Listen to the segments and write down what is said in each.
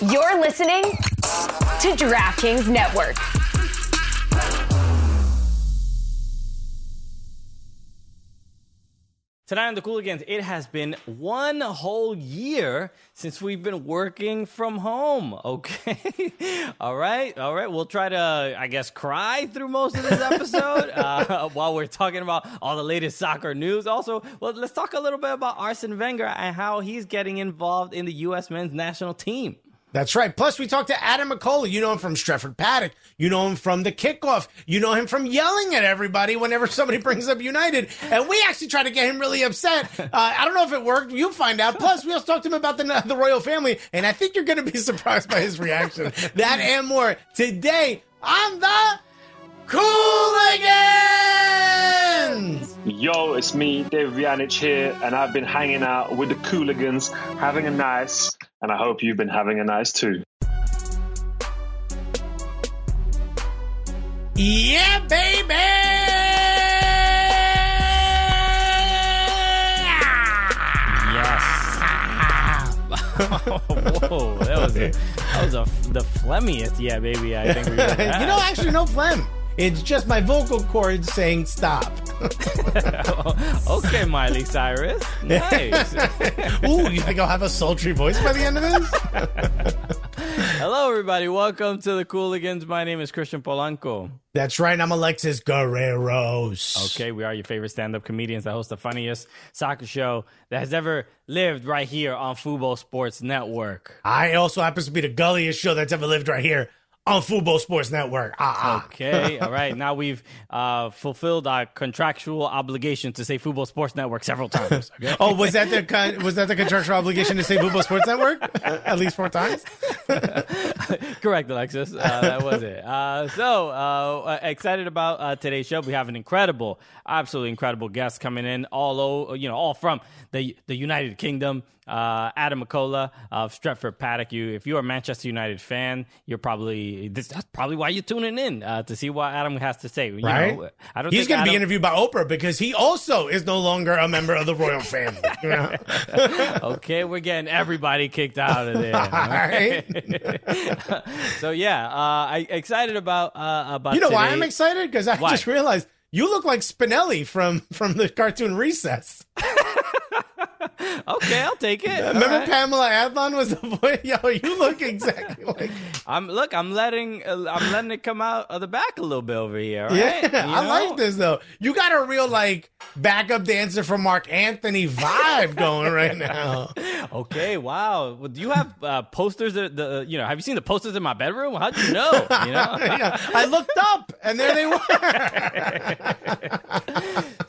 You're listening to DraftKings Network. Tonight on the Cooligans, it has been one whole year since we've been working from home. Okay. all right. All right. We'll try to, I guess, cry through most of this episode uh, while we're talking about all the latest soccer news. Also, well, let's talk a little bit about Arsene Wenger and how he's getting involved in the U.S. men's national team. That's right. Plus, we talked to Adam McKola. You know him from Stretford Paddock. You know him from the kickoff. You know him from yelling at everybody whenever somebody brings up United. And we actually tried to get him really upset. Uh, I don't know if it worked. You'll find out. Plus, we also talked to him about the, the royal family. And I think you're going to be surprised by his reaction. that and more today on the Cooligans! Yo, it's me, Dave Vjanic here, and I've been hanging out with the Cooligans, having a nice, and I hope you've been having a nice too. Yeah, baby! Yes. Whoa, that was a, that was a, the phlegmiest, yeah, baby. I think we you know, actually, no phlegm. It's just my vocal cords saying stop. okay, Miley Cyrus. Nice. Ooh, you think I'll have a sultry voice by the end of this? Hello, everybody. Welcome to the Cooligans. My name is Christian Polanco. That's right. I'm Alexis Guerreros. Okay, we are your favorite stand-up comedians that host the funniest soccer show that has ever lived right here on Fubo Sports Network. I also happens to be the gulliest show that's ever lived right here on Fubo Sports Network. Ah, ah. Okay, all right. Now we've uh, fulfilled our contractual obligation to say Fubo Sports Network several times. Okay? oh, was that the con- was that the contractual obligation to say Fubo Sports Network at least four times? Correct, Alexis. Uh, that was it. Uh, so uh, excited about uh, today's show. We have an incredible, absolutely incredible guest coming in, all over, you know, all from the the United Kingdom. Uh, Adam McKola of Stretford Paddock. You, if you're a Manchester United fan, you're probably this, that's probably why you're tuning in uh, to see what Adam has to say. You right? Know, I don't. He's going to be interviewed by Oprah because he also is no longer a member of the royal family. You know? okay, we're getting everybody kicked out of there. Right? so yeah, uh, I excited about uh, about. You know today. why I'm excited? Because I Why? just realized you look like Spinelli from from the cartoon Recess. okay, I'll take it. Remember right. Pamela Adlon was the boy? Yo, you look exactly like. I'm look. I'm letting. Uh, I'm letting it come out of the back a little bit over here. all Yeah, right? You I like this though. You got a real like backup dancer for Marc Anthony vibe going right now. Okay. Wow. Well, do you have uh, posters? That, the you know, have you seen the posters in my bedroom? How'd you know? You know. yeah, I looked up and there they were.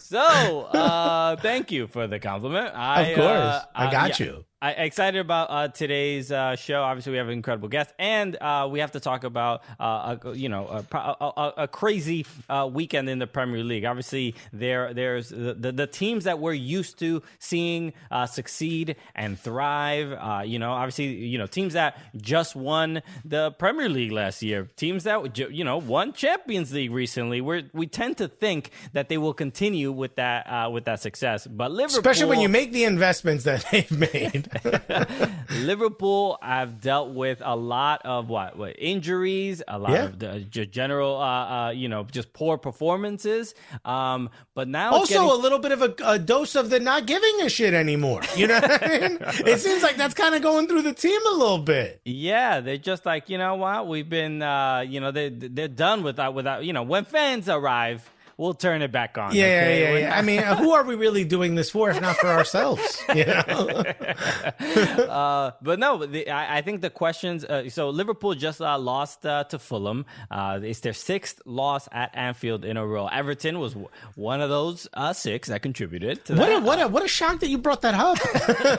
So, uh, thank you for the compliment. I, Of course. uh, I uh, got yeah. you. I excited about uh, today's uh, show. Obviously, we have an incredible guest, and uh, we have to talk about uh, a, you know a, a, a, crazy uh, weekend in the Premier League. Obviously, there there's the, the, the teams that we're used to seeing uh, succeed and thrive. Uh, you know, obviously, you know teams that just won the Premier League last year, teams that you know won Champions League recently. We we tend to think that they will continue with that uh, with that success, but Liverpool, Especially when you make the investments that they've made. Liverpool I've dealt with a lot of what, what injuries, a lot Yeah. of the general, uh, uh, you know, just poor performances. Um, but now also, getting- a little bit of a, a dose of the not giving a shit anymore. You know what I mean? It seems like that's kind of going through the team a little bit. Yeah, they're just like you know what we've been, uh, you know, they they're done without without you know when fans arrive, we'll turn it back on. Yeah, okay? yeah, yeah, yeah. I mean, who are we really doing this for if not for ourselves? You know? uh, but no, the, I, I think the questions. Uh, so Liverpool just uh, lost uh, to Fulham. Uh, it's their sixth loss at Anfield in a row. Everton was w- one of those uh, six that contributed to What a, what a what a shock that you brought that up.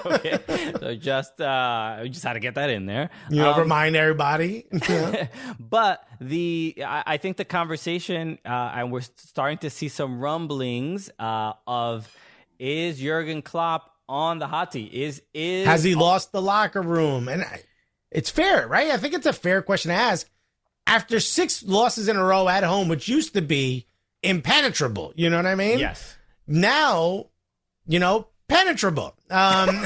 okay. So just uh, we just had to get that in there. You know, Um, remind everybody. know? but the I, I think the conversation uh, and we're starting to see some rumblings uh, of is Jurgen Klopp on the hot seat? Is is Has he lost the locker room? And I- it's fair, right? I think it's a fair question to ask. After six losses in a row at home, which used to be impenetrable, you know what I mean? Yes. Now, you know, penetrable. Um,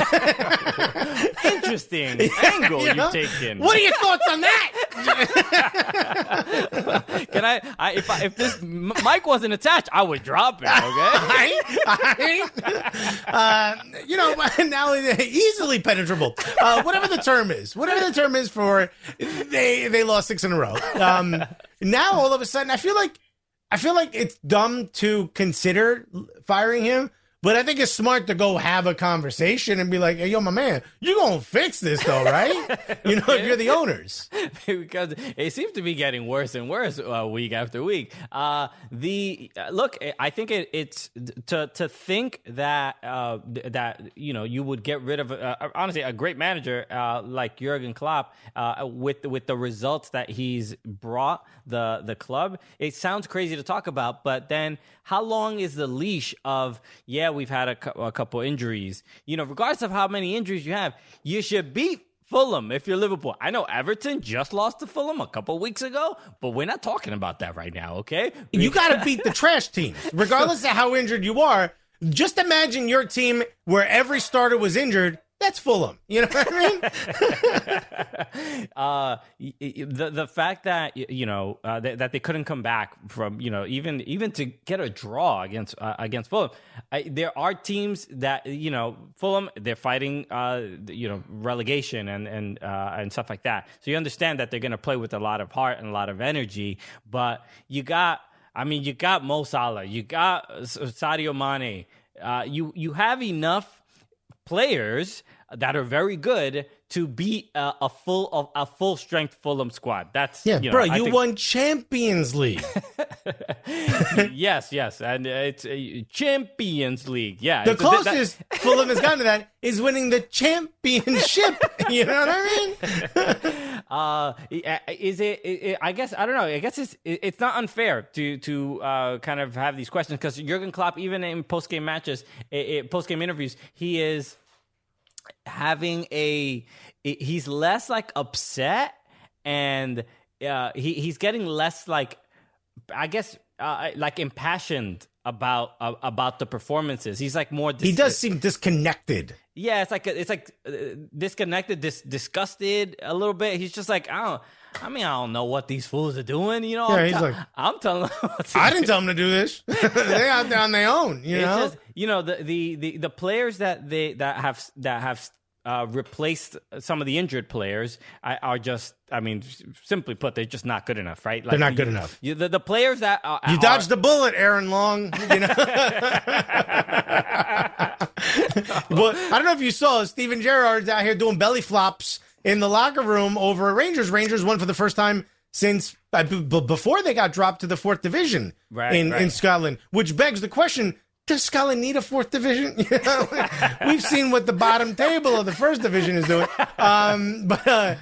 Interesting angle you you've taken. What are your thoughts on that? Can I, I if I, if this mic wasn't attached, I would drop it. Okay. I, I, uh, you know, now it's easily penetrable. Uh, whatever the term is, whatever the term is for they they lost six in a row. Um, now all of a sudden, I feel like I feel like it's dumb to consider firing him. But I think it's smart to go have a conversation and be like, "Hey, yo, my man, you gonna fix this though, right? You know, if you're the owners." because it seems to be getting worse and worse uh, week after week. Uh, the uh, look, I think it, it's to to think that uh, that you know you would get rid of uh, honestly a great manager uh, like Jurgen Klopp uh, with with the results that he's brought the the club. It sounds crazy to talk about, but then how long is the leash of yeah we've had a, cou- a couple injuries you know regardless of how many injuries you have you should beat Fulham if you're Liverpool. I know Everton just lost to Fulham a couple weeks ago, but we're not talking about that right now, okay? You got to beat the trash teams, regardless of how injured you are. Just imagine your team where every starter was injured. That's Fulham. You know what I mean? uh, the the fact that you know uh, that, that they couldn't come back from you know even even to get a draw against uh, against Fulham, I, there are teams that you know Fulham they're fighting uh, you know relegation and and uh, and stuff like that. So you understand that they're going to play with a lot of heart and a lot of energy, but you got. I mean, you got Mo Salah, you got Sadio Mane. Uh, you you have enough players that are very good to beat a, a full a, a full strength Fulham squad. That's Yeah, you know, bro, I you think- won Champions League. yes, yes, and it's a Champions League. Yeah, The it's a- that- closest Fulham has gotten to that is winning the championship. You know what I mean? uh is it, it, i guess i don't know i guess it's it- it's not unfair to to uh kind of have these questions because jurgen klopp even in post-game matches i- i- post-game interviews he is having a he's less like upset and uh he he's getting less like i guess uh, like impassioned about uh, about the performances he's like more He does seem disconnected. yeah, it's like it's like uh, disconnected, dis- disgusted a little bit. He's just like, I don't. I mean, I don't know what these fools are doing. You know, Yeah, I'm he's te- like, I'm telling them. I didn't tell them to do this. they out there on their own. You It's know. just you know the, the the the players that they that have that have uh, replaced some of the injured players I- are just. I mean, simply put, they're just not good enough, right? Like, They're not you- good enough. You, the, the players that are, you are- dodged the bullet, Aaron Long. You know. but I don't know if you saw Steven Gerrard's out here doing belly flops in the locker room over at Rangers. Rangers won for the first time since uh, b- before they got dropped to the fourth division Right, in, in. Scotland, which begs the question. Does Scotland need a fourth division? We've seen what the bottom table of the first division is doing. Um, but uh,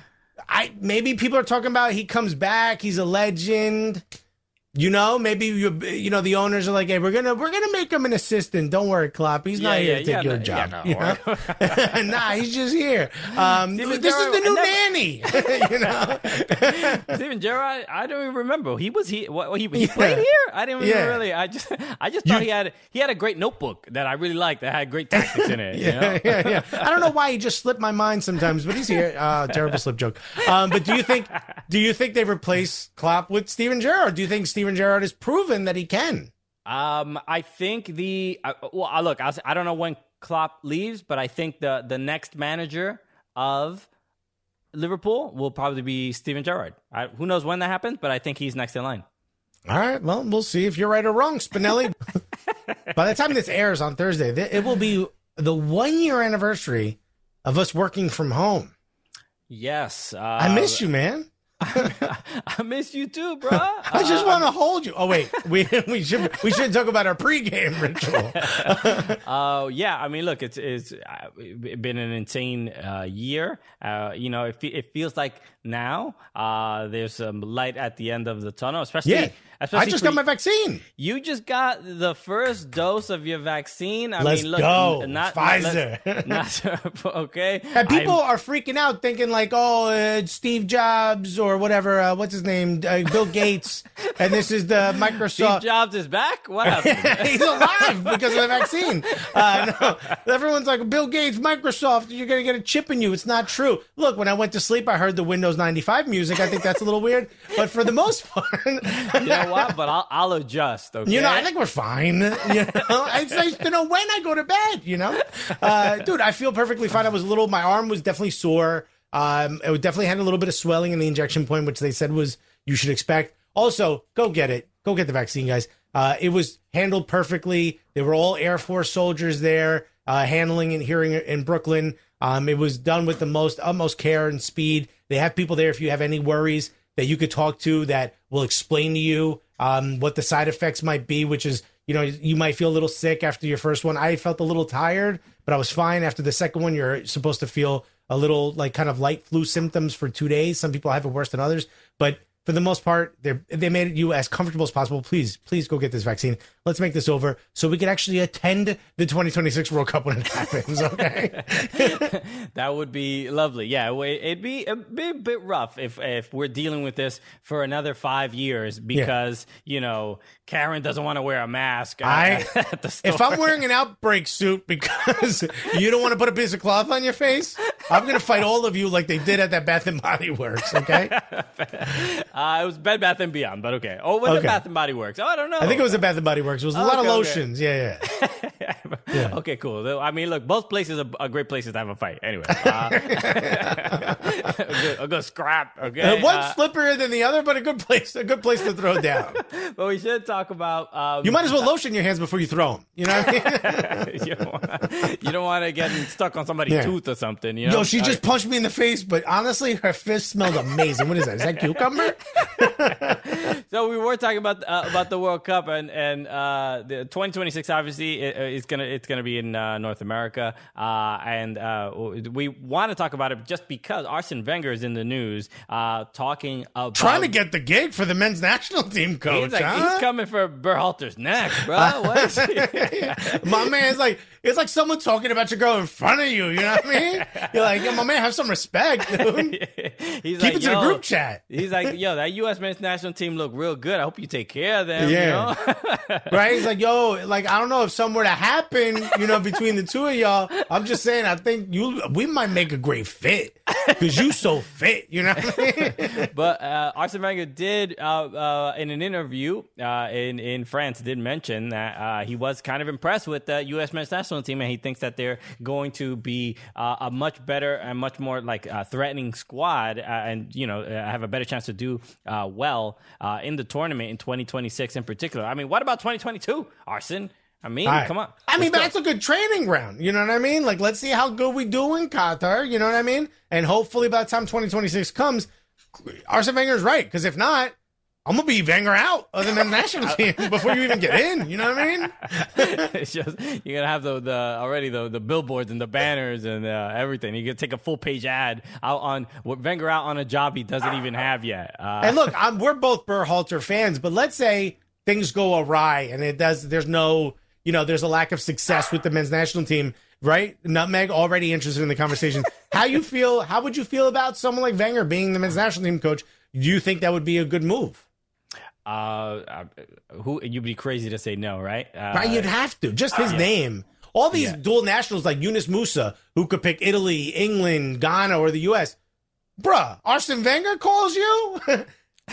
I maybe people are talking about he comes back. He's a legend. You know, maybe you you know the owners are like, hey, we're gonna we're gonna make him an assistant. Don't worry, Klopp. He's not Yeah, here to take yeah, your no- job. yeah, no, you know? nah, he's just here. Um, this is the new nanny. you know, Steven Gerrard, I don't even remember. He was he what he, he Yeah. played here. I didn't even Yeah. really. I just I just thought he had he had a great notebook that I really liked that had great tactics in it. you know? yeah, yeah, yeah. I don't know why he just slipped my mind sometimes, but he's here. Uh, terrible slip joke. Um, but do you think do you think they replace Klopp with Steven Gerrard? Do you think Steven Gerrard has proven that he can? Um, I think the uh, well, uh, look, I, I don't know when Klopp leaves, but I think the the next manager of Liverpool will probably be Steven Gerrard. I, who knows when that happens, but I think he's next in line. All right. Well, we'll see if you're right or wrong, Spinelli. By the time this airs on Thursday, th- it will be the one year anniversary of us working from home. Yes, uh, I miss you, man. I miss you too, bro. I just want to hold you. Oh wait, we we should we should talk about our pregame ritual. Oh yeah, I mean, look, it's it's uh, been an insane uh, year. Uh, you know, it, it feels like now uh, there's some light at the end of the tunnel. Especially, Yeah, especially I just got my vaccine. You just got the first dose of your vaccine. I Let's mean, look, go. not Pfizer. Not, not okay. And people I'm- are freaking out, thinking like, "Oh, it's Steve Jobs or whatever. Uh, what's his name? Uh, Bill Gates, and this is the Steve Microsoft. Jobs is back. What happened? He's alive because of the vaccine. Uh, no, everyone's like, Bill Gates, Microsoft, you're going to get a chip in you. It's not true. Look, when I went to sleep, I heard the Windows 95 music. I think that's a little weird. But for the most part, you know what? But I'll, I'll adjust. Okay. you know, I think we're fine. You know, it's nice to know when I go to bed, you know? Uh, dude, I feel perfectly fine. I was a little, my arm was definitely sore. Um, it definitely had a little bit of swelling in the injection point, which they said was you should expect. Also, go get it. Go get the vaccine, guys. Uh, it was handled perfectly. They were all Air Force soldiers there, uh, handling and hearing in Brooklyn. Um, it was done with the most utmost care and speed. They have people there if you have any worries that you could talk to that will explain to you um, what the side effects might be, which is, you know, you might feel a little sick after your first one. I felt a little tired, but I was fine. After the second one, you're supposed to feel a little like kind of light flu symptoms for two days. Some people have it worse than others, but for the most part, they they made you as comfortable as possible. Please, please go get this vaccine. Let's make this over so we can actually attend the 2026 World Cup when it happens. Okay. that would be lovely. Yeah, it'd be a bit, bit rough if if we're dealing with this for another five years because yeah. you know Karen doesn't want to wear a mask. I if I'm wearing an outbreak suit because you don't want to put a piece of cloth on your face, I'm going to fight all of you like they did at that Bath and Body Works. Okay. uh, it was Bed Bath and Beyond, but okay. Oh, was okay. it Bath and Body Works? Oh, I don't know. I think it was a Bath and Body Works. It was a oh, lot okay, of lotions. Okay. Yeah, yeah. yeah. Okay, cool. I mean, look, both places are, are great places to have a fight. Anyway, uh, a, good, a, good, scrap. Okay, uh, one uh, slipperier than the other, but a good place, a good place to throw down. but we should talk about. Um, you might as well lotion your hands before you throw them. You know what I mean? you don't want to get stuck on somebody's yeah. tooth or something. You know? Yo, she just punched me in the face, but honestly, her fist smelled amazing. What is that? Is that cucumber? so we were talking about uh, about the World Cup and and uh, the 2026. Obviously, it's gonna it's gonna be in uh, North America, uh, and uh, we want to talk about it just because Arsene Wenger is in the news, uh, talking about trying to get the gig for the men's national team coach. He's, like, huh? he's coming for Berhalter's neck, bro. my man's like it's like someone talking about your girl in front of you. You know what I mean? You're like, yo, my man, have some respect, dude. he's Keep like, it to the group chat. he's like, yo, that U.S. men's national team look real good. I hope you take care of them. Yeah. You know? right? He's like, yo, like I don't know if something were to happen, you know, between the two of y'all. I'm just saying, I think you we might make a great fit because you so fit. You know what I mean? but uh, Arsene Wenger did uh, uh, in an interview uh, in in France did mention that uh, he was kind of impressed with the U.S. men's national national team, and he thinks that they're going to be uh, a much better and much more like uh, threatening squad, uh, and you know uh, have a better chance to do uh, well uh, in the tournament in 2026 in particular. I mean, what about 2022, Arsene? I mean, right. come on. I mean, that's a good training ground. You know what I mean? Like, let's see how good we do in Qatar. You know what I mean? And hopefully, by the time 2026 comes, Arsene Wenger's right. Because if not, I'm gonna be Wenger out of the men's national team before you even get in. You know what I mean? it's just you're gonna have the, the already the the billboards and the banners and uh, everything. You can take a full page ad out on Wenger out on a job he doesn't even have yet. Uh, and look, I'm, we're both Berhalter fans, but let's say things go awry and it does. There's no, you know, there's a lack of success with the men's national team. Right, Nutmeg already interested in the conversation. how you feel? How would you feel about someone like Wenger being the men's national team coach? Do you think that would be a good move? Uh, uh, who you'd be crazy to say no, right? Uh, right, you'd have to. Just his yeah. name. All these yeah. dual nationals like Yunus Musah, who could pick Italy, England, Ghana, or the U.S. Bruh, Arsene Wenger calls you.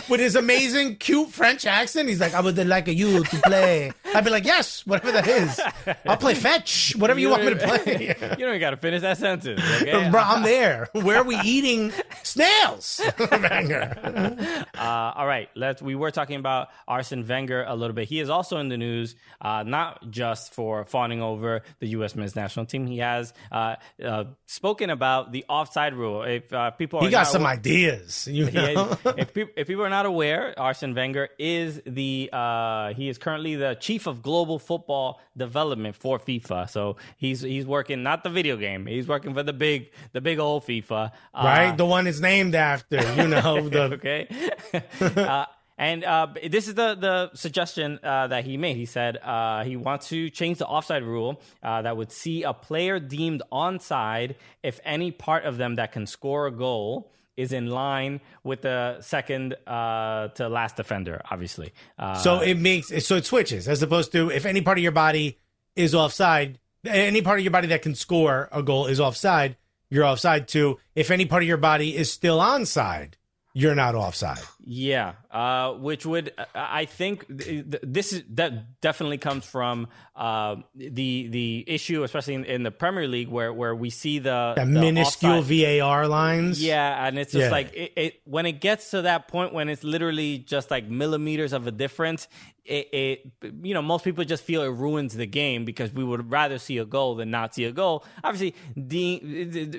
with his amazing, cute French accent. He's like, I would like you to play. I'd be like, yes, whatever that is. I'll play fetch, whatever you, you want me to play. you don't got to finish that sentence. Okay? Bro, I'm there. Where are we eating snails? Wenger. Uh, all right, let's. We were talking about Arsene Wenger a little bit. He is also in the news, uh, not just for fawning over the U.S. men's national team. He has uh, uh spoken about the offside rule. If uh, people, he got some ideas. You know? if, if people are not aware, Arsene Wenger is the uh, he is currently the chief of global football development for FIFA. So he's he's working not the video game. He's working for the big the big old FIFA. Uh, right, the one it's named after. You know the okay. uh, And uh, this is the the suggestion uh, that he made. He said uh, he wants to change the offside rule uh, that would see a player deemed onside if any part of them that can score a goal is in line with the second uh, to last defender. Obviously, uh, So it makes so it switches as opposed to if any part of your body is offside, any part of your body that can score a goal is offside, you're offside. To if any part of your body is still onside, you're not offside. Yeah, uh, which would uh, I think th- th- this is that definitely comes from uh, the the issue, especially in, in the Premier League, where where we see the, That the minuscule offside- VAR lines. Yeah, and it's just Yeah. like it, it when it gets to that point when it's literally just like millimeters of a difference. It, it you know most people just feel it ruins the game because we would rather see a goal than not see a goal. Obviously, the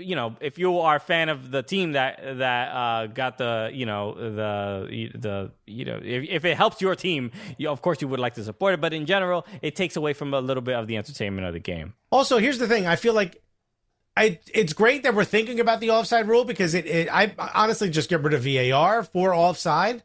you know if you are a fan of the team that that uh, got the you know the the you know if, if it helps your team, you, of course you would like to support it. But in general, it takes away from a little bit of the entertainment of the game. Also, here's the thing. I feel like I, it's great that we're thinking about the offside rule because it, it I honestly just get rid of VAR for offside.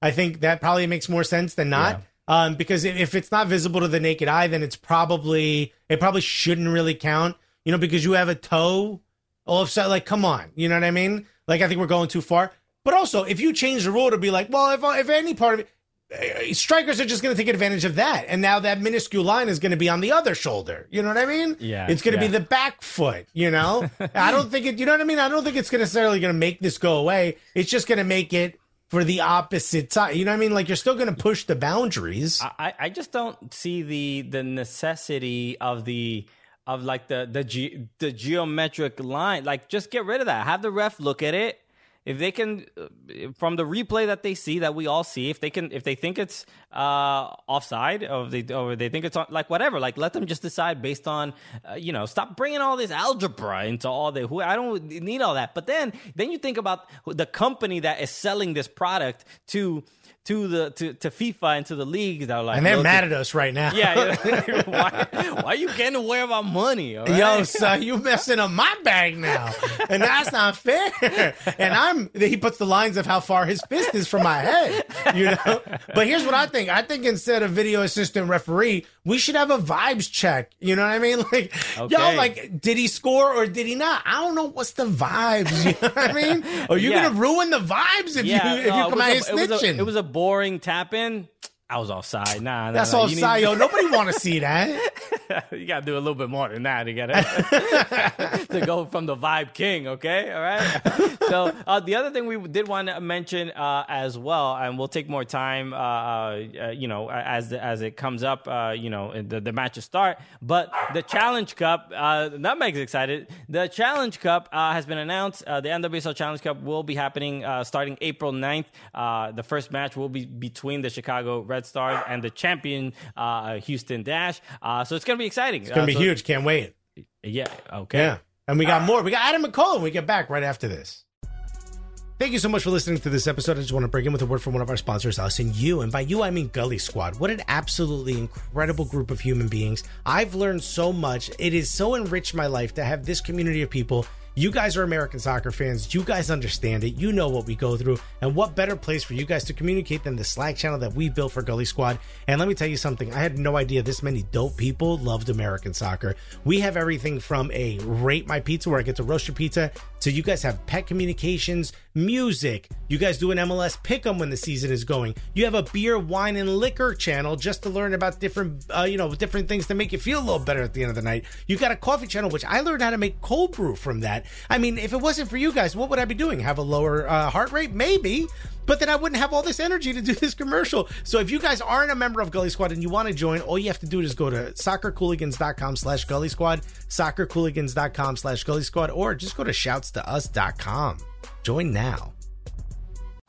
I think that probably makes more sense than not. Um, because if, if it's not visible to the naked eye, then it's probably it probably shouldn't really count. You know, because you have a toe offside. Like, come on, you know what I mean? Like, I think we're going too far. But also, if you change the rule to be like, well, if if any part of it, uh, strikers are just going to take advantage of that, and now that minuscule line is going to be on the other shoulder. You know what I mean? Yeah, it's going to yeah. be the back foot. You know, I don't think it. You know what I mean? I don't think it's necessarily going to make this go away. It's just going to make it for the opposite side. You know what I mean? Like you're still going to push the boundaries. I, I just don't see the the necessity of the of like the the ge- the geometric line. Like just get rid of that. Have the ref look at it. If they can, uh, from the replay that they see, that we all see, if they can, if they think it's uh, offside, or they, or they think it's on, like whatever, like let them just decide based on, uh, you know, stop bringing all this algebra into all the. Who I don't need all that. But then, then you think about the company that is selling this product to to the to, to FIFA and to the leagues that are like, and they're mad at us right now. yeah, yeah. why, why are you getting away with our money? right? Yo, son, you messing up my bag now, and that's not fair. And I'm he puts the lines of how far his fist is from my head, you know. But here's what I think: I think instead of video assistant referee, we should have a vibes check. You know what I mean? Like, yo, Okay. like, did he score or did he not? I don't know. What's the vibes? You know what I mean? Are you Yeah. gonna ruin the vibes if yeah, you if no, you come out a- here it was a- snitching? It was a boring tap in. I was offside. Nah, nah that's nah, all you need- yo. Nobody want to see that. you gotta do a little bit more than that to get it. To go from the vibe king okay? All right? So uh, the other thing we did want to mention uh, as well and we'll take more time uh, uh, you know as as it comes up uh, you know the, the matches start. But the challenge cup uh, makes excited. The challenge cup uh, has been announced. Uh, the nwsl challenge cup will be happening uh, starting april 9th uh, the first match will be between the chicago red stars and the champion uh, houston dash uh, so it's gonna be exciting It's gonna be huge. Can't wait. yeah. Okay. Yeah. And we got more. We got Adam McKola when we get back right after this. Thank you so much for listening to this episode. I just want to bring in with a word from one of our sponsors, us and you. And by you, I mean Gully Squad. What an absolutely incredible group of human beings. I've learned so much. It has so enriched my life to have this community of people. You guys are American soccer fans. You guys understand it. You know what we go through. And what better place for you guys to communicate than the Slack channel that we built for Gully Squad? And let me tell you something. I had no idea this many dope people loved American soccer. We have everything from a rate my pizza where I get to roast your pizza to you guys have pet communications, music. You guys do an MLS pick'em when the season is going. You have a beer, wine, and liquor channel just to learn about different, uh, you know, different things to make you feel a little better at the end of the night. You got a coffee channel, which I learned how to make cold brew from that. I mean, if it wasn't for you guys, what would I be doing? Have a lower uh, heart rate? Maybe. But then I wouldn't have all this energy to do this commercial. So if you guys aren't a member of Gully Squad and you want to join, all you have to do is go to soccercooligans.com slash Gully Squad, soccercooligans.com slash Gully Squad, or just go to shoutstous.com. Join now.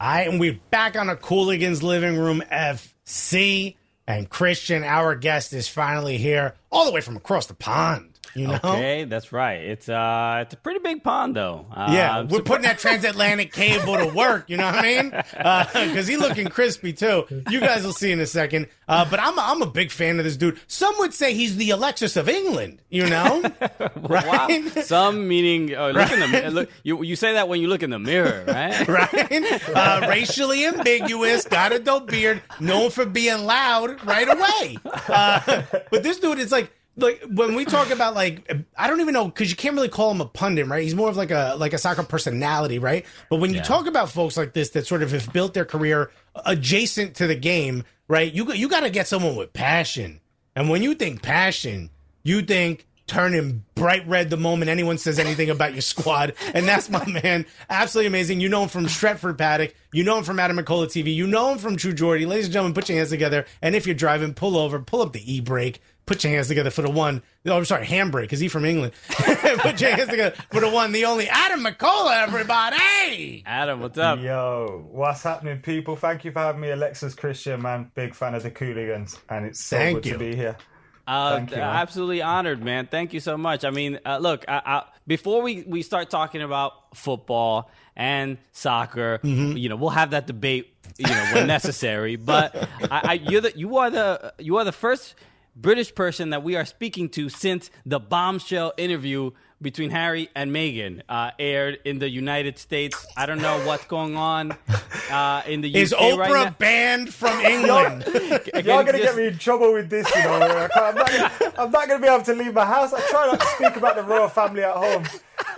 All right, and we're back on a Cooligans Living Room FC. And Christian, our guest, is finally here, all the way from across the pond. You know? Okay, that's right. It's uh, it's a pretty big pond, though. Uh, Yeah, we're putting that transatlantic cable to work. You know what I mean? Because he's looking crispy too. You guys will see in a second. Uh, but I'm I'm a big fan of this dude. Some would say he's the Alexis of England. You know, right? Some meaning uh, look in the look. You you say that when you look in the mirror, right? right? Uh, racially ambiguous, got a dope beard, known for being loud right away. Uh, but this dude is like, like when we talk about like, I don't even know because you can't really call him a pundit, right? He's more of like a like a soccer personality, right? But when you talk about folks like this that sort of have built their career adjacent to the game, right? You you got to get someone with passion, and when you think passion, you think turning bright red the moment anyone says anything about your squad. And that's my man. Absolutely amazing. You know him from Stretford Paddock. You know him from Adam McKola TV. You know him from True Geordie. Ladies and gentlemen, put your hands together. And if you're driving, pull over, pull up the e-brake. Put your hands together for the one. Oh, I'm sorry, handbrake, because he's from England. put your hands together for the one, the only Adam McKola, everybody. Adam, what's up? Yo, what's happening, people? Thank you for having me, Alexis Christian, man. Big fan of the Cooligans, and it's so Thank good you. to be here. Uh, Thank you, absolutely honored, man. Thank you so much. I mean, uh, look, I, I, before we, we start talking about football and soccer, Mm-hmm. you know, we'll have that debate, you know, when necessary. But I, I, you're the, you are the you are the first British person that we are speaking to since the bombshell interview between Harry and Meghan uh, aired in the United States. I don't know what's going on uh, in the UK Is Oprah right now. banned from England? Y'all you gonna just- get me in trouble with this, you know. I can't- I'm not, gonna, I'm not gonna be able to leave my house. I try not to speak about the royal family at home.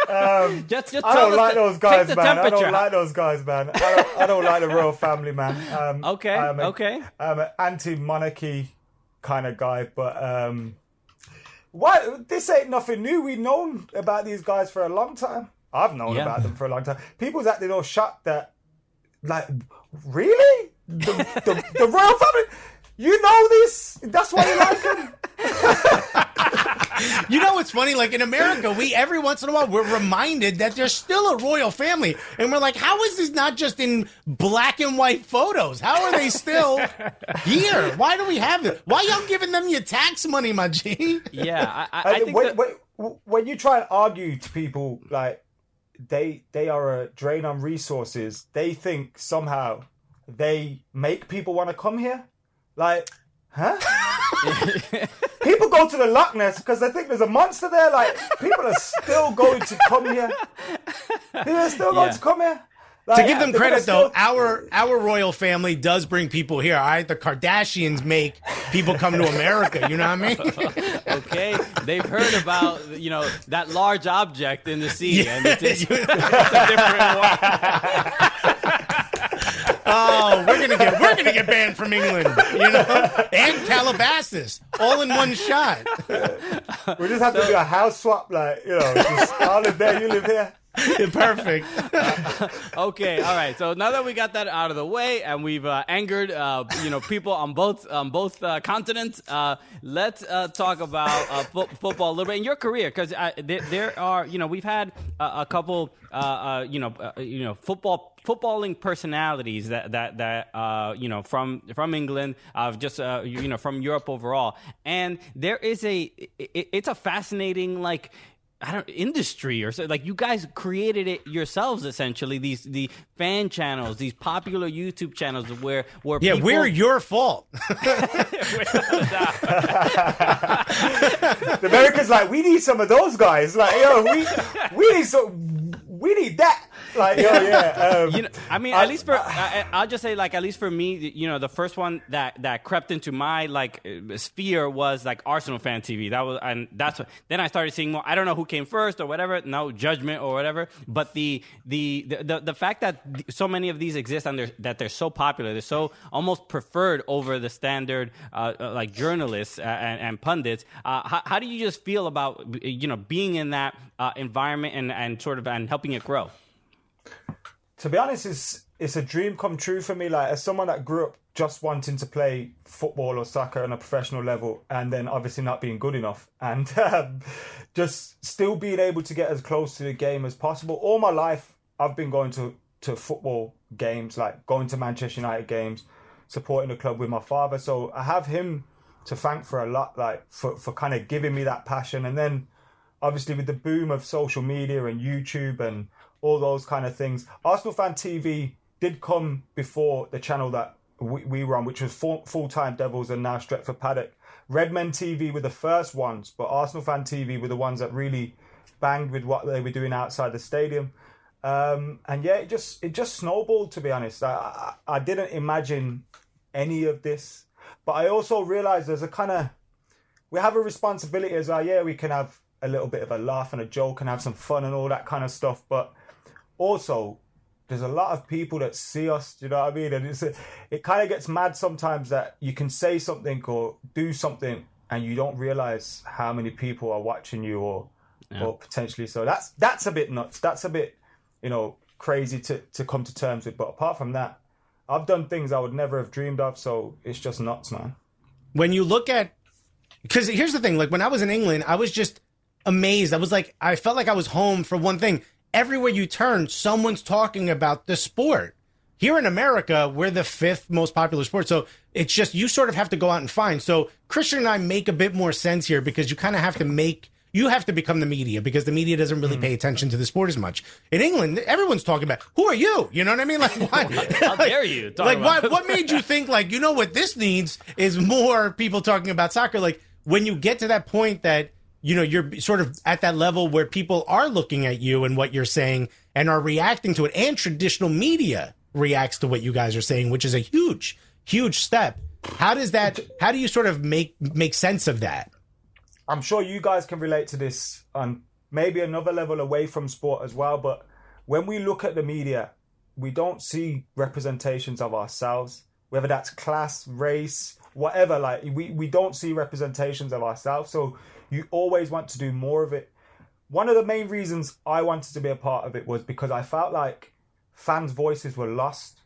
Um, Just, just I don't like the- those guys, man. I don't like those guys, man. I don't, I don't like the royal family, man. Um, Okay, I'm a- okay. I'm an anti-monarchy kind of guy, but um, why? This ain't nothing new. We've known about these guys for a long time. I've known Yeah. about them for a long time. People's acting all shocked that, like, really, the, the, the royal family. You know this. That's why you like them. You know what's funny? Like in America, we every once in a while we're reminded that there's still a royal family, and we're like, how is this not just in black and white photos? How are they still here? Why do we have this? Why y'all giving them your tax money, my G? Yeah, I, I, I think when, that- when, when you try and argue to people like they they are a drain on resources, they think somehow they make people want to come here. Like, huh? people go to the Loch Ness because they think there's a monster there. Like, people are still going to come here. People are still going Yeah. to come here. To give them credit though, still- our our royal family does bring people here. All right, the Kardashians make people come to America. You know what I mean? okay, they've heard about you know that large object in the sea, and it's, it's, it's a different one. Oh, we're gonna get we're gonna get banned from England, you know, and Calabasas, all in one shot. we just have to do a house swap. Like, you know, just, I live there, you live here. Perfect. Okay, all right. So now that we got that out of the way, and we've uh, angered uh, you know people on both on both uh, continents, uh, let's uh, talk about uh, fo- football a little bit in your career because there, there are you know we've had uh, a couple uh, uh, you know uh, you know football footballing personalities that that that uh, you know from from England, uh, just uh, you know from Europe overall, and there is a it, it's a fascinating like. I don't industry or so like you guys created it yourselves essentially these the fan channels these popular YouTube channels where where Yeah, people, we're your fault. The Americans like, we need some of those guys. Like, yo, we we need some, we need that. Like, yo, yeah. Um, you know, I mean, at least for I, I'll just say like at least for me, you know, the first one that that crept into my like uh, sphere was like Arsenal fan TV. That was and that's what. Then I started seeing more. I don't know who came first or whatever. No judgment or whatever. But the the the the, the fact that so many of these exist and they're, that they're so popular, they're so almost preferred over the standard uh, uh, like journalists and, and pundits. Uh, how, how do you just feel about you know being in that uh, environment and and sort of and helping it grow? to be honest, it's it's a dream come true for me. Like as someone that grew up just wanting to play football or soccer on a professional level, and then obviously not being good enough, and um, just still being able to get as close to the game as possible. All my life, I've been going to to football games, like going to Manchester United games, supporting the club with my father. So I have him to thank for a lot, like for for kind of giving me that passion, and then obviously with the boom of social media and YouTube and all those kind of things, Arsenal Fan TV did come before the channel that we, we which was full time Devils and now Stretford Paddock. Redmen TV were the first ones, but Arsenal Fan TV were the ones that really banged with what they were doing outside the stadium. Um, and yeah, it just it just snowballed. To be honest, I, I, I didn't imagine any of this, but I also realized there's a kind of we have a responsibility as well. Yeah, we can have a little bit of a laugh and a joke and have some fun and all that kind of stuff, but also there's a lot of people that see us. You know what I mean? And it's it kind of gets mad sometimes that you can say something or do something and you don't realize how many people are watching you or yeah. or potentially so. That's that's a bit nuts. That's a bit you know crazy to to come to terms with. But apart from that, I've done things I would never have dreamed of. So it's just nuts, man. When you look at because here's the thing, like when I was in England, I was just amazed. I was like, I felt like I was home for one thing. Everywhere you turn, someone's talking about the sport. Here in America, we're the fifth most popular sport. So it's just, you sort of have to go out and find. So Christian and I make a bit more sense here because you kind of have to make you have to become the media because the media doesn't really mm. pay attention to the sport as much. In England, everyone's talking about who are you? You know what I mean? Like, why, how dare you? like, why, what made you think like you know what this needs is more people talking about soccer? Like, when you get to that point that you know you're sort of at that level where people are looking at you and what you're saying and are reacting to it. And traditional media reacts to what you guys are saying which is a huge huge step. How does that how do you sort of make make sense of that? I'm sure you guys can relate to this on maybe another level away from sport as well but when we look at the media we don't see representations of ourselves whether that's class race whatever. Like we we don't see representations of ourselves, so you always want to do more of it. One of the main reasons I wanted to be a part of it was because I felt like fans' voices were lost.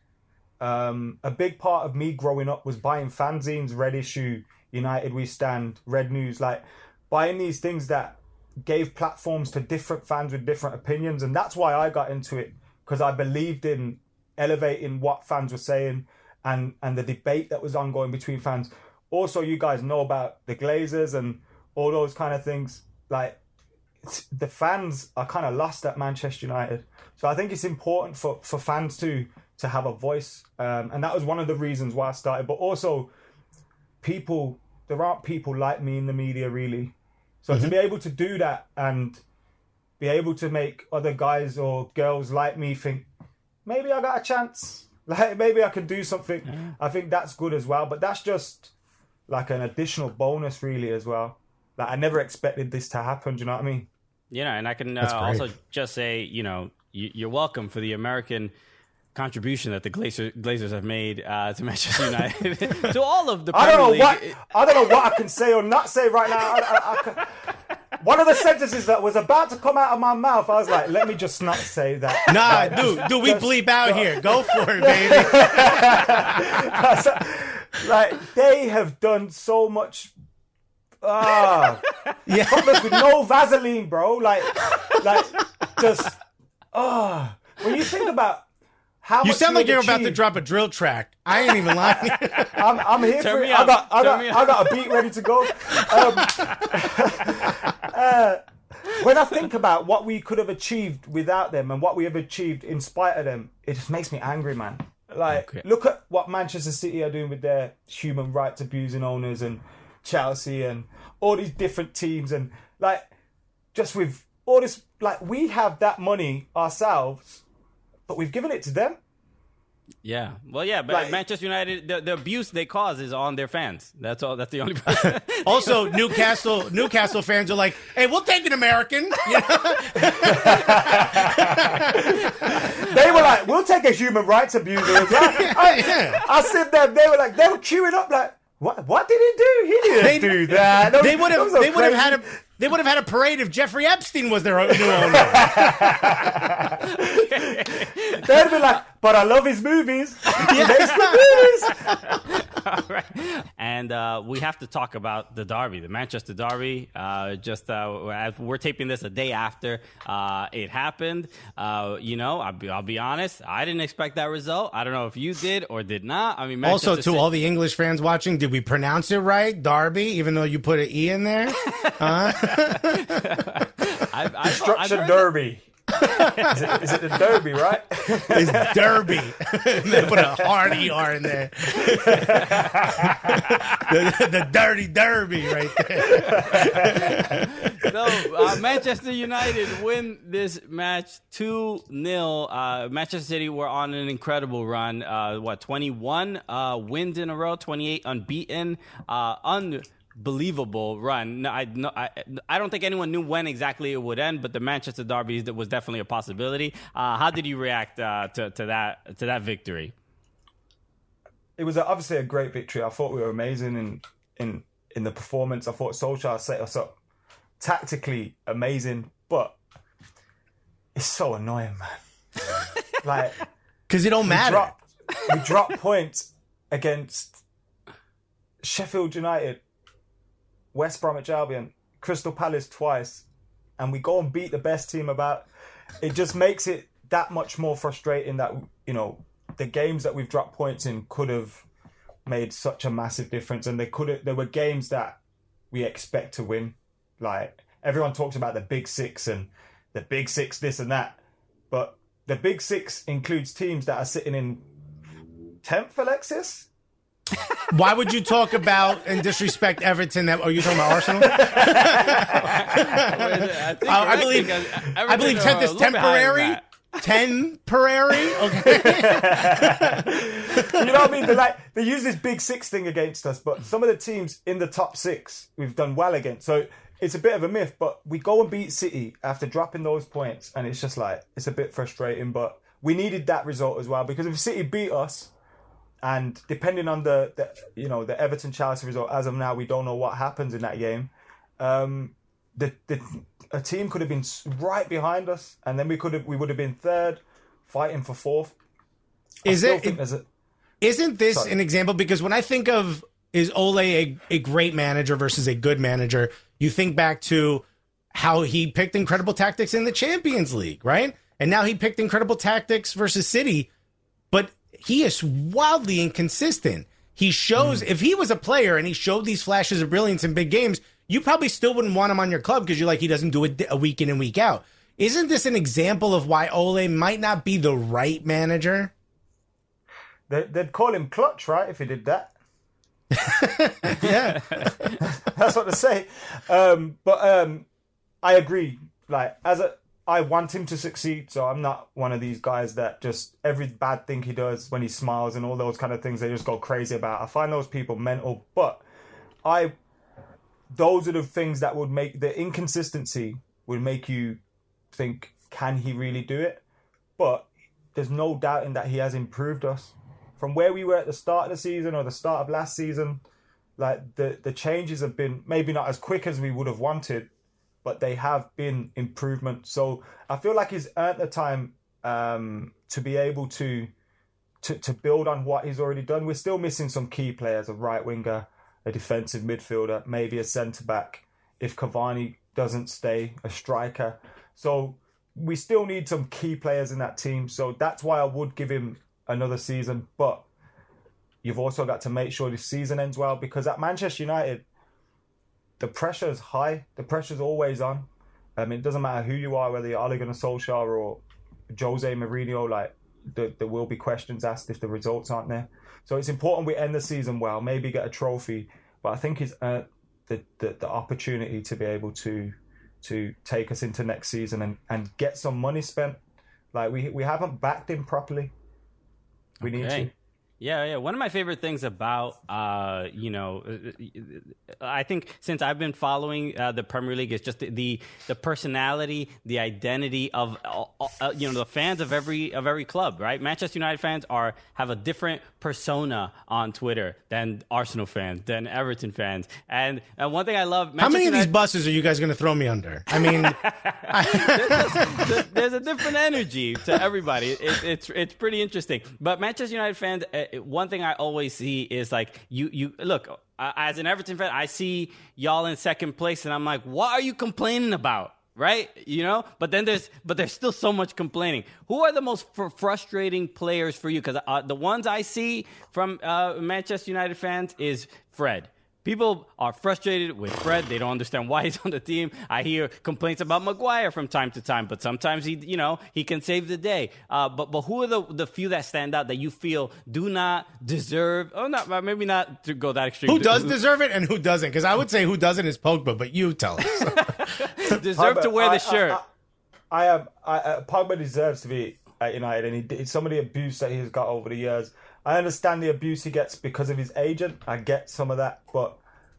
Um, a big part of me growing up was buying fanzines, Red Issue, United We Stand, Red News, like buying these things that gave platforms to different fans with different opinions, and that's why I got into it because I believed in elevating what fans were saying and and the debate that was ongoing between fans. Also, you guys know about the Glazers and all those kind of things. Like the fans are kind of lost at Manchester United, so I think it's important for for fans to to have a voice, um, and that was one of the reasons why I started. But also, people there aren't people like me in the media really, so mm-hmm. to be able to do that and be able to make other guys or girls like me think maybe I got a chance like maybe I can do something. Yeah. I think that's good as well. But that's just like an additional bonus, really, as well. Like I never expected this to happen. Do you know what I mean? You know, and I can uh, also just say, you know, you, are welcome for the American contribution that the Glazers, Glazers have made uh, to Manchester United to all of the. Premier I don't know League. what I don't know what I can say or not say right now. I, I, I, one of the sentences that was about to come out of my mouth, I was like, let me just not say that. Nah, dude, dude, we bleep out here. Go for it, baby. like they have done so much. Ah, yeah. with no Vaseline, bro. Like, like just ah. When you think about how you sound like you're achieved. about to drop a drill track. I ain't even lying. I'm, I'm here Turn for it. I got, I got, I got a beat ready to go. Um, uh, when I think about what we could have achieved without them and what we have achieved in spite of them, it just makes me angry, man. Like, okay. look at what Manchester City are doing with their human rights abusing owners and Chelsea and all these different teams and like just with all this like we have that money ourselves, but we've given it to them. Yeah, well, yeah, but like, Manchester United, the, the, abuse they cause is on their fans. That's all. That's the only. Problem. also, Newcastle Newcastle fans are like, "Hey, we'll take an American." You know? they were like, "We'll take a human rights abuser." I, I, I said that they were like, they were queuing up like, "What? What did he do? He didn't they, do that." they would have. They would have had a they would have had a parade if Jeffrey Epstein was their new owner. They'd be like, but I love his movies. He makes the movies. All right. And uh, we have to talk about the Derby, the Manchester Derby. Uh, just uh, we're taping this a day after uh, it happened. Uh, you know, I'll be, I'll be, honest. I didn't expect that result. I don't know if you did or did not. I mean, Manchester also to City- all the English fans watching, did we pronounce it right, Derby? Even though you put an e in there. I've, I've, I've Structure heard Derby. Is, it, is it the Derby, right? It's Derby. they put a hard ER in there. the, the dirty Derby right there. so uh, Manchester United win this match 2 0. Uh, Manchester City were on an incredible run. Uh, what, 21 uh, wins in a row, 28 unbeaten. Uh, unbelievable run. No, I, no, I, I don't think anyone knew when exactly it would end, but the Manchester Derby was definitely a possibility. Uh, how did you react uh, to, to, that, to that victory? It was obviously a great victory. I thought we were amazing in, in, in the performance. I thought Solskjaer set us up tactically amazing, but it's so annoying, man. like, because it don't matter. Dropped, we dropped points against Sheffield United, West Bromwich Albion, Crystal Palace twice, and we go and beat the best team about. It just makes it that much more frustrating that you know the games that we've dropped points in could have made such a massive difference, and they could have. There were games that we expect to win. Like everyone talks about the big six and the big six, this and that, but the big six includes teams that are sitting in tenth, Alexis. Why would you talk about and disrespect Everton? That are you talking about Arsenal? I, I, I believe I believe tenth is temporary. Temporary, okay. you know what I mean? They're like they use this big six thing against us, but some of the teams in the top six we've done well against. So it's a bit of a myth, but we go and beat City after dropping those points, and it's just like it's a bit frustrating. But we needed that result as well because if City beat us, and depending on the, the you know the Everton Chelsea result, as of now, we don't know what happens in that game. Um, the, the a team could have been right behind us, and then we could have we would have been third, fighting for fourth. Is it? A, isn't this sorry. an example? Because when I think of is Ole a, a great manager versus a good manager, you think back to how he picked incredible tactics in the Champions League, right? And now he picked incredible tactics versus City, he is wildly inconsistent. He shows mm. if he was a player and he showed these flashes of brilliance in big games, you probably still wouldn't want him on your club because you're like he doesn't do it a week in and week out. Isn't this an example of why Ole might not be the right manager? They'd call him clutch, right? If he did that. yeah, that's what to say. Um, but um, I agree. Like as a, I want him to succeed. So I'm not one of these guys that just every bad thing he does when he smiles and all those kind of things they just go crazy about. I find those people mental. But I those are the things that would make the inconsistency would make you think, can he really do it? But there's no doubting that he has improved us from where we were at the start of the season or the start of last season. Like the the changes have been maybe not as quick as we would have wanted, but they have been improvement. So I feel like he's earned the time um, to be able to, to to build on what he's already done. We're still missing some key players, a right winger, a defensive midfielder, maybe a centre back if Cavani doesn't stay, a striker. So we still need some key players in that team. So that's why I would give him another season. But you've also got to make sure this season ends well because at Manchester United, the pressure is high. The pressure is always on. I mean, it doesn't matter who you are, whether you're Ole Gunnar Solskjaer or Jose Mourinho. Like, there, will be questions asked if the results aren't there. So it's important we end the season well, maybe get a trophy. But I think it's uh, the, the the opportunity to be able to to take us into next season and, and get some money spent. Like we we haven't backed him properly. We okay. need to. Yeah, yeah. One of my favorite things about, uh, you know, I think since I've been following uh, the Premier League is just the, the, the personality, the identity of, uh, uh, you know, the fans of every of every club. Right? Manchester United fans are have a different persona on Twitter than Arsenal fans, than Everton fans. And, and one thing I love. Manchester How many United... of these buses are you guys going to throw me under? I mean, there's, a, there's, a, different energy to everybody. It, it's it's pretty interesting. But Manchester United fans one thing I always see is like you you look as an Everton fan, I see y'all in second place, and I'm like, what are you complaining about? Right, you know, but then there's but there's still so much complaining. Who are the most fr- frustrating players for you? Because uh, the ones I see from uh, Manchester United fans is Fred, people are frustrated with Fred. They don't understand why he's on the team. I hear complaints about Maguire from time to time, but sometimes he, you know, he can save the day. Uh, but but who are the the few that stand out that you feel do not deserve? Oh, not maybe not to go that extreme. Who does deserve it and who doesn't? Because I would say who doesn't is Pogba, but you tell us. deserve to wear I- the shirt? I, I, I am. I, uh, Pogba deserves to be at United, and he did some of the abuse that he's got over the years. I understand the abuse he gets because of his agent. I get some of that, but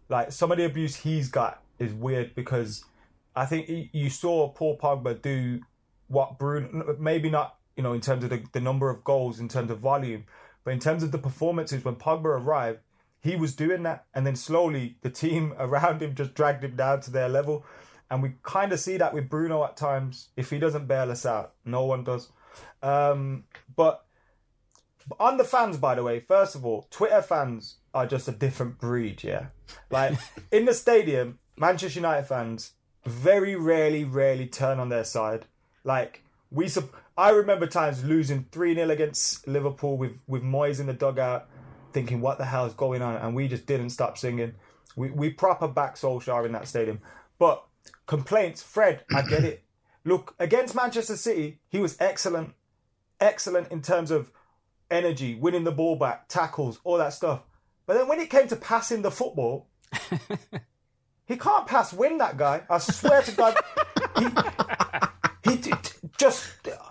like some of the abuse he's got is weird because I think he, you saw Paul Pogba do what Bruno, maybe not you know in terms of the, the number of goals, in terms of volume, but in terms of the performances when Pogba arrived, he was doing that, and then slowly the team around him just dragged him down to their level. And we kind of see that with Bruno at times. If he doesn't bail us out, no one does. Um, but on the fans, by the way, first of all, Twitter fans are just a different breed, yeah? Like, in the stadium, Manchester United fans very rarely, rarely turn on their side. Like, we, sup- I remember times losing 3 0 against Liverpool with, with Moyes in the dugout, thinking, what the hell is going on? And we just didn't stop singing. We, we proper back Solskjaer in that stadium. But complaints, Fred, I get it. Look, against Manchester City, he was excellent. Excellent in terms of energy, winning the ball back, tackles, all that stuff. But then when it came to passing the football, he can't pass win that guy. I swear to God. He, he d- d- just,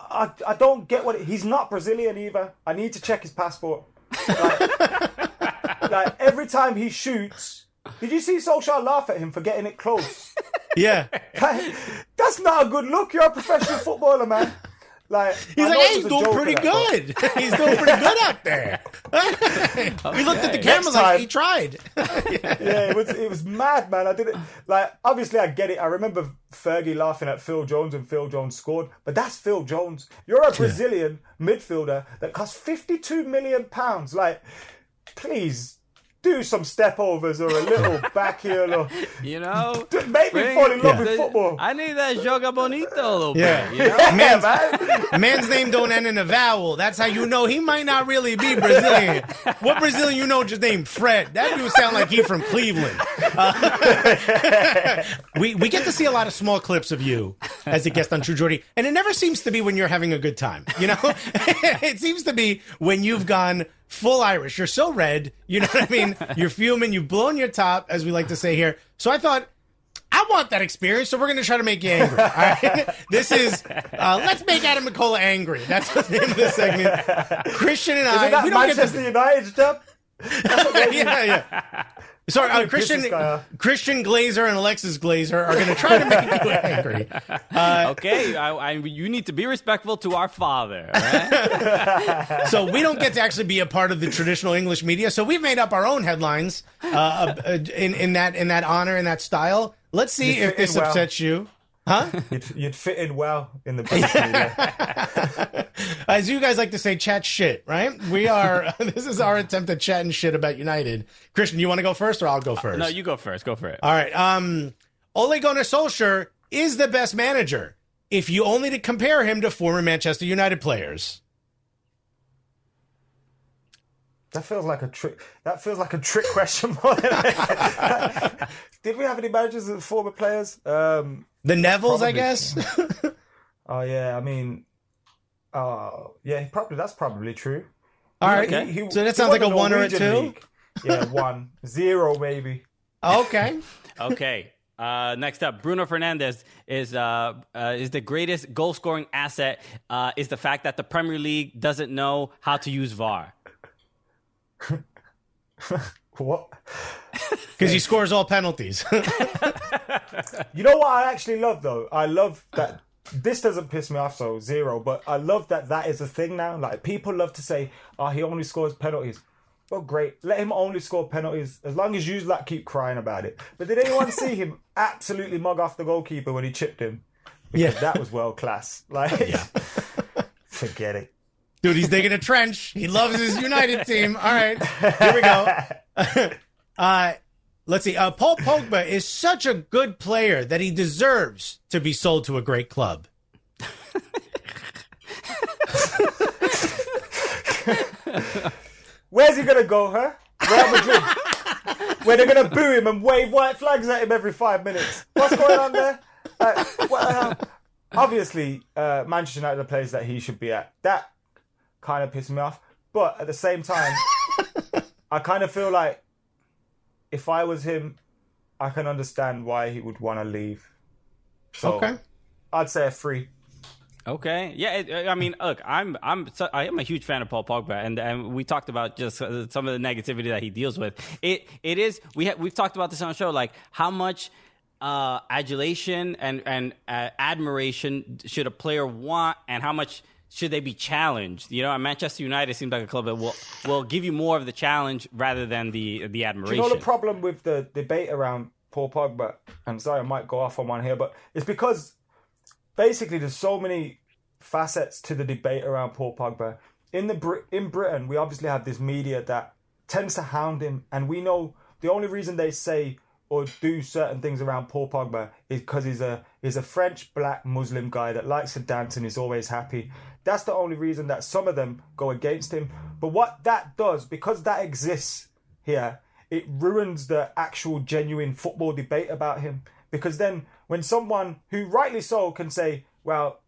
I, I don't get what, it, he's not Brazilian either. I need to check his passport. Like, like every time he shoots, did you see Solskjaer laugh at him for getting it close? yeah. Like, that's not a good look. You're a professional footballer, man. Like He's I like, hey, he's doing pretty and that, but- good. he's doing pretty good out there. we looked at the camera Next like he tried. yeah, it was it was mad, man. I did it. like. Obviously, I get it. I remember Fergie laughing at Phil Jones and Phil Jones scored, but that's Phil Jones. You're a Brazilian midfielder that costs 52 million pounds. Like, please do some step overs or a little back heel or You know, make me Bring fall in love Yeah. with the- football. I need that joga bonito a little Yeah. bit. You know? Man's, man. man's name don't end in a vowel. That's how you know he might not really be Brazilian. What Brazilian you know just named Fred? That dude sound like he from Cleveland. Uh, we we get to see a lot of small clips of you as a guest on True Geordie, and it never seems to be when you're having a good time. You know, it seems to be when you've gone full Irish. You're so red. You know what I mean? You're fuming. You've blown your top, as we like to say here. So I thought. I want that experience, so we're going to try to make you angry. All right? This is uh, let's make Adam McKola angry. That's the name of the segment. Christian and I, Isn't that we don't Manchester get United's job? to. Yeah, yeah. Sorry, uh, Christian this guy off. Christian Glazer and Alexis Glazer are going to try to make you angry. Okay, I, I, you need to be respectful to our father. right? So we don't get to actually be a part of the traditional English media. So we've made up our own headlines uh, uh, in in that in that honor in that style. Let's see You if this well. upsets you. Huh? You'd, you'd fit in well in the British media. As you guys like to say, chat shit, right? We are. this is our attempt at chatting shit about United. Christian, you want to go first, or I'll go first? no, you go first. Go for it. All right. Um, Ole Gunnar Solskjaer is the best manager if you only to compare him to former Manchester United players. That feels like a trick. That feels like a trick question more than. Did we have any managers as former players? Um, The Nevilles, I guess. oh yeah, I mean, oh yeah, probably that's probably true. All right. He- he- so that sounds like a one or a two. League. Yeah, one, zero, maybe. Okay. Okay. Uh, next up, Bruno Fernandes is uh, uh, is the greatest goal scoring asset. Uh, is the fact that the Premier League doesn't know how to use VAR. What? Because he scores all penalties. You know what I actually love though? I love that this doesn't piss me off, so zero. But I love that that is a thing now. Like people love to say, "Oh, he only scores penalties." Well, great. Let him only score penalties as long as you like keep crying about it. But did anyone see him absolutely mug off the goalkeeper when he chipped him? yeah. That was world class. Like, forget it. Dude, he's digging a trench. He loves his United team. All right. Here we go. uh, let's see. Uh, Paul Pogba is such a good player that he deserves to be sold to a great club. Where's he gonna go, huh? Real Madrid. where they're gonna boo him and wave white flags at him every five minutes. What's going on there? Like, what the hell? Obviously, uh, Manchester United are the place that he should be at. That kind of pissed me off. But at the same time, I kind of feel like if I was him, I can understand why he would want to leave. So Okay. I'd say a three. Okay, yeah. It, I mean, look, I'm I'm so- I am a huge fan of Paul Pogba, and and we talked about just uh, some of the negativity that he deals with. It it is we ha- we've talked about this on the show, like how much uh, adulation and and uh, admiration should a player want, and how much should they be challenged? You know, Manchester United seems like a club that will will give you more of the challenge rather than the the admiration. Do you know the problem with the debate around Paul Pogba? I'm sorry, I might go off on one here, but it's because basically there's so many facets to the debate around Paul Pogba. In the in Britain, we obviously have this media that tends to hound him, and we know the only reason they say or do certain things around Paul Pogba is because he's a he's a French black Muslim guy that likes to dance and is always happy. That's the only reason that some of them go against him. But what that does, because that exists here, it ruins the actual genuine football debate about him. Because then when someone who rightly so can say, well,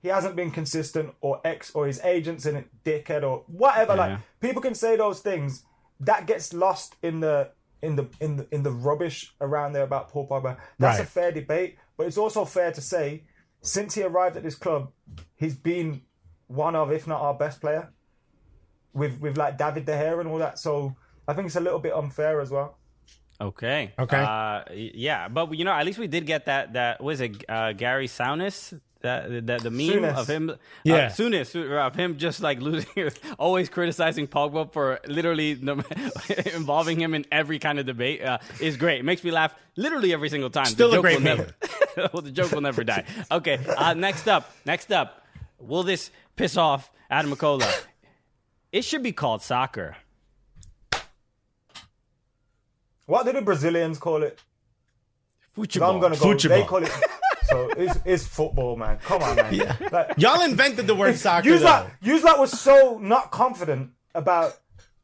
he hasn't been consistent or X or his agent's in it, dickhead or whatever, Yeah. like people can say those things, that gets lost in the in the in the in the rubbish around there about Paul Pogba. That's Right. a fair debate, but it's also fair to say since he arrived at this club, he's been one of, if not our best player, with with like David De Gea and all that. So I think it's a little bit unfair as well. Okay. Okay. Uh, yeah, but you know, at least we did get that. That was it. Uh, Gary Souness. That, that the meme Souness. of him, Yeah. uh, Souness, of him just like losing, always criticizing Pogba for literally involving him in every kind of debate uh, is great. It makes me laugh literally every single time. Still the a joke great will meme. never, well, the joke will never die. Okay, uh, next up, next up, will this piss off Adam McKola? It should be called soccer. What do the Brazilians call it? Football. I'm gonna go. Futebol. They call it. So it's, it's football, man. Come on, man. Like, Y'all invented the word soccer. Use that. Use that was so not confident about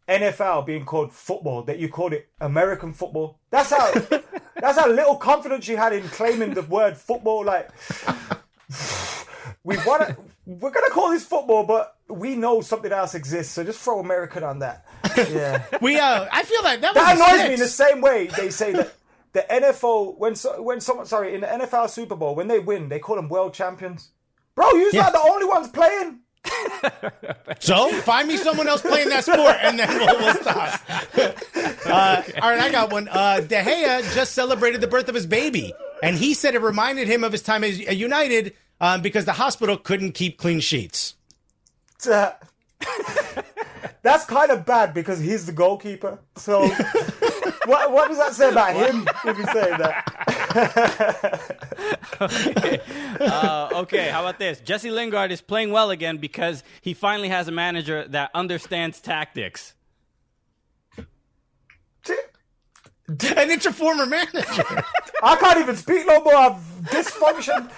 NFL being called football that you called it American football. That's how. that's how little confidence you had in claiming the word football. Like we want to. We're gonna call this football, but we know something else exists. So just throw American on that. Yeah. We uh, I feel like that was That annoys six. me in the same way they say that the NFL when so, when someone sorry in the NFL Super Bowl when they win they call them world champions. Bro, you're Yeah. not the only ones playing. So find me someone else playing that sport, and then we'll, we'll stop. Uh, all right, I got one. Uh, De Gea just celebrated the birth of his baby, and he said it reminded him of his time at United um, because the hospital couldn't keep clean sheets. That's kind of bad because he's the goalkeeper. So what what does that say about him if you say that? Uh, okay, how about this? Jesse Lingard is playing well again because he finally has a manager that understands tactics. And it's your former manager. I can't even speak no more of dysfunction.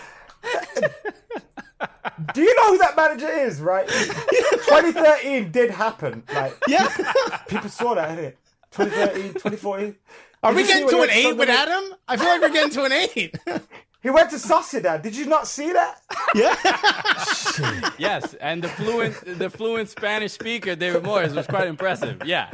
Do you know who that manager is, right? 2013 did happen. Like yeah. people saw that, innit? 2013, 2014. Are Did we getting to an eight with Sunderland? Adam? I feel like we're getting to an eight. He went to Sociedad. Did you not see that? Yeah. yes, and the fluent the fluent Spanish speaker David Moyes was quite impressive. Yeah.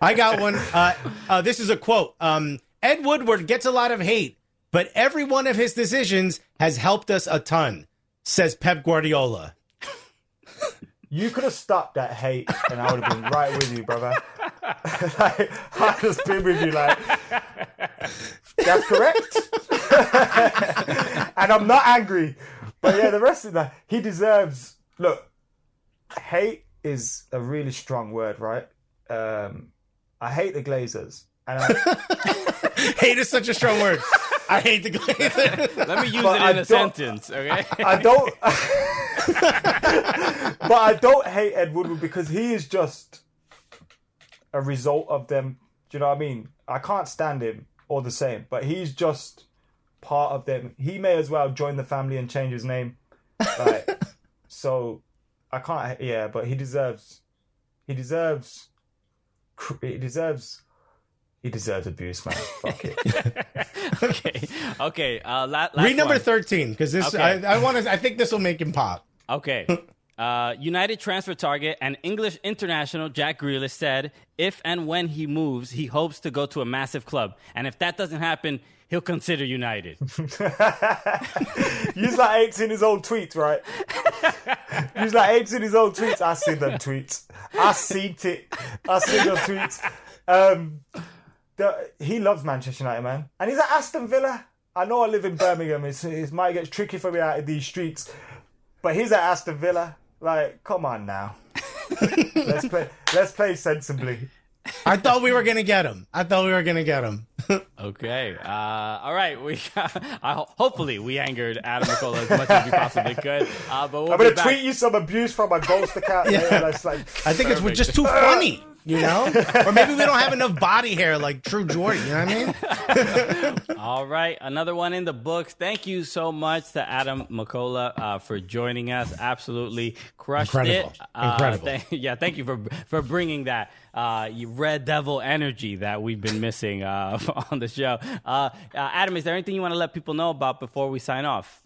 I got one. Uh, uh, this is a quote. Um, Ed Woodward gets a lot of hate, but every one of his decisions has helped us a ton, says Pep Guardiola. You could have stopped that hate, and I would have been right with you, brother. like, I'd just been with you, like, that's correct. and I'm not angry, but yeah, the rest of that, he deserves. Look, hate is a really strong word, right? Um, I hate the Glazers, and I, Hate is such a strong word. I hate the Glazers. Let me use But it in a sentence, okay? I don't. but I don't hate Ed Woodward because he is just a result of them. Do you know what I mean? I can't stand him all the same, but he's just part of them. He may as well join the family and change his name. Like, so I can't. Yeah, but he deserves. He deserves. He deserves. He deserves abuse, man. Fuck it. okay, okay. Uh, la- last Read number one. thirteen because this Okay. I, I want to. I think this will make him pop. Okay. Uh, United transfer target and English international Jack Grealish said if and when he moves, he hopes to go to a massive club. And if that doesn't happen, he'll consider United. Use like apes in his old tweets, right? Use like apes in his old tweets. I see them tweets. I seen it. I seen them tweets. Um, the, he loves Manchester United, man, and he's at Aston Villa. I know I live in Birmingham. It's, it might get tricky for me out in these streets, but he's at Aston Villa. Like, come on now. let's play. Let's play sensibly. I thought we were gonna get him. I thought we were gonna get him. Okay. Uh, all right. We I, hopefully we angered Adam McKola as much as we possibly could. Uh, but we'll I'm gonna back. tweet you some abuse from a ghost account. Yeah. yeah. That's like, I think it's we're just too funny, you know, or maybe we don't have enough body hair like True Geordie. You know what I mean? All right, another one in the books. Thank you so much to Adam McKola uh, for joining us. Absolutely crushed Incredible. it. Uh, Incredible. thank- yeah, thank you for for bringing that uh, you Red Devil energy that we've been missing uh, on the show. Uh, uh, Adam, is there anything you want to let people know about before we sign off?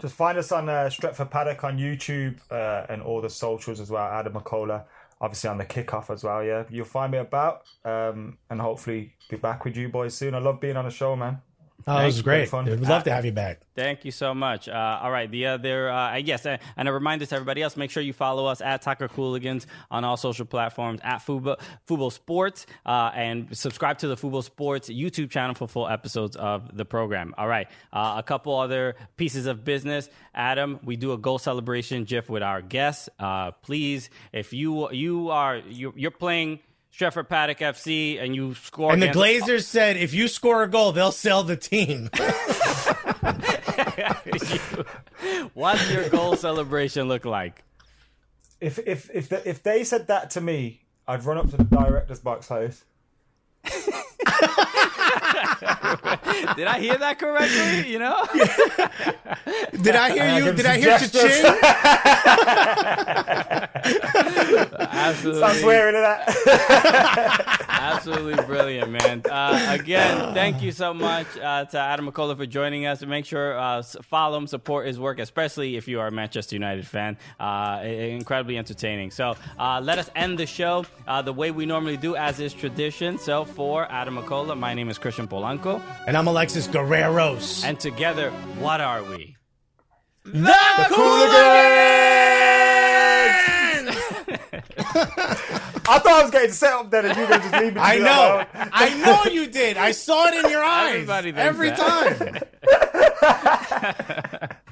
Just find us on uh, Stretford Paddock on YouTube uh, and all the socials as well. Adam McKola, obviously on the kickoff as well. Yeah, you'll find me about, um, and hopefully be back with you boys soon. I love being on a show, man. Oh, this is great. fun. Dude, we'd love to have you back. Thank you so much. Uh, all right, the other, uh, yes, uh, and a reminder to everybody else: make sure you follow us at Soccer Cooligans on all social platforms at Fubo, Fubo Sports, uh, and subscribe to the Fubo Sports YouTube channel for full episodes of the program. All right, uh, a couple other pieces of business. Adam, we do a goal celebration GIF with our guests. Uh, please, if you you are you, you're playing. Stretford Paddock FC, and you score. And the against- Glazers said if you score a goal, they'll sell the team. What's your goal celebration look like? If if if the, if they said that to me, I'd run up to the director's box house. Did I hear that correctly? You know? Did I hear you? give Did I hear gestures. cha-ching? Absolutely. I'm swearing at that. Absolutely brilliant, man. Uh, again, thank you so much uh, to Adam McKola for joining us. Make sure uh, follow him, support his work, especially if you are a Manchester United fan. Uh, incredibly entertaining. So uh, let us end the show uh, the way we normally do, as is tradition. So for Adam McKola, my name is Christian Polanco. And I'm Alexis Guerreros. And together, what are we? the I thought I was getting set up there, and you were just leaving. me I know. I know you did. I saw it in your eyes. Everybody every that. time.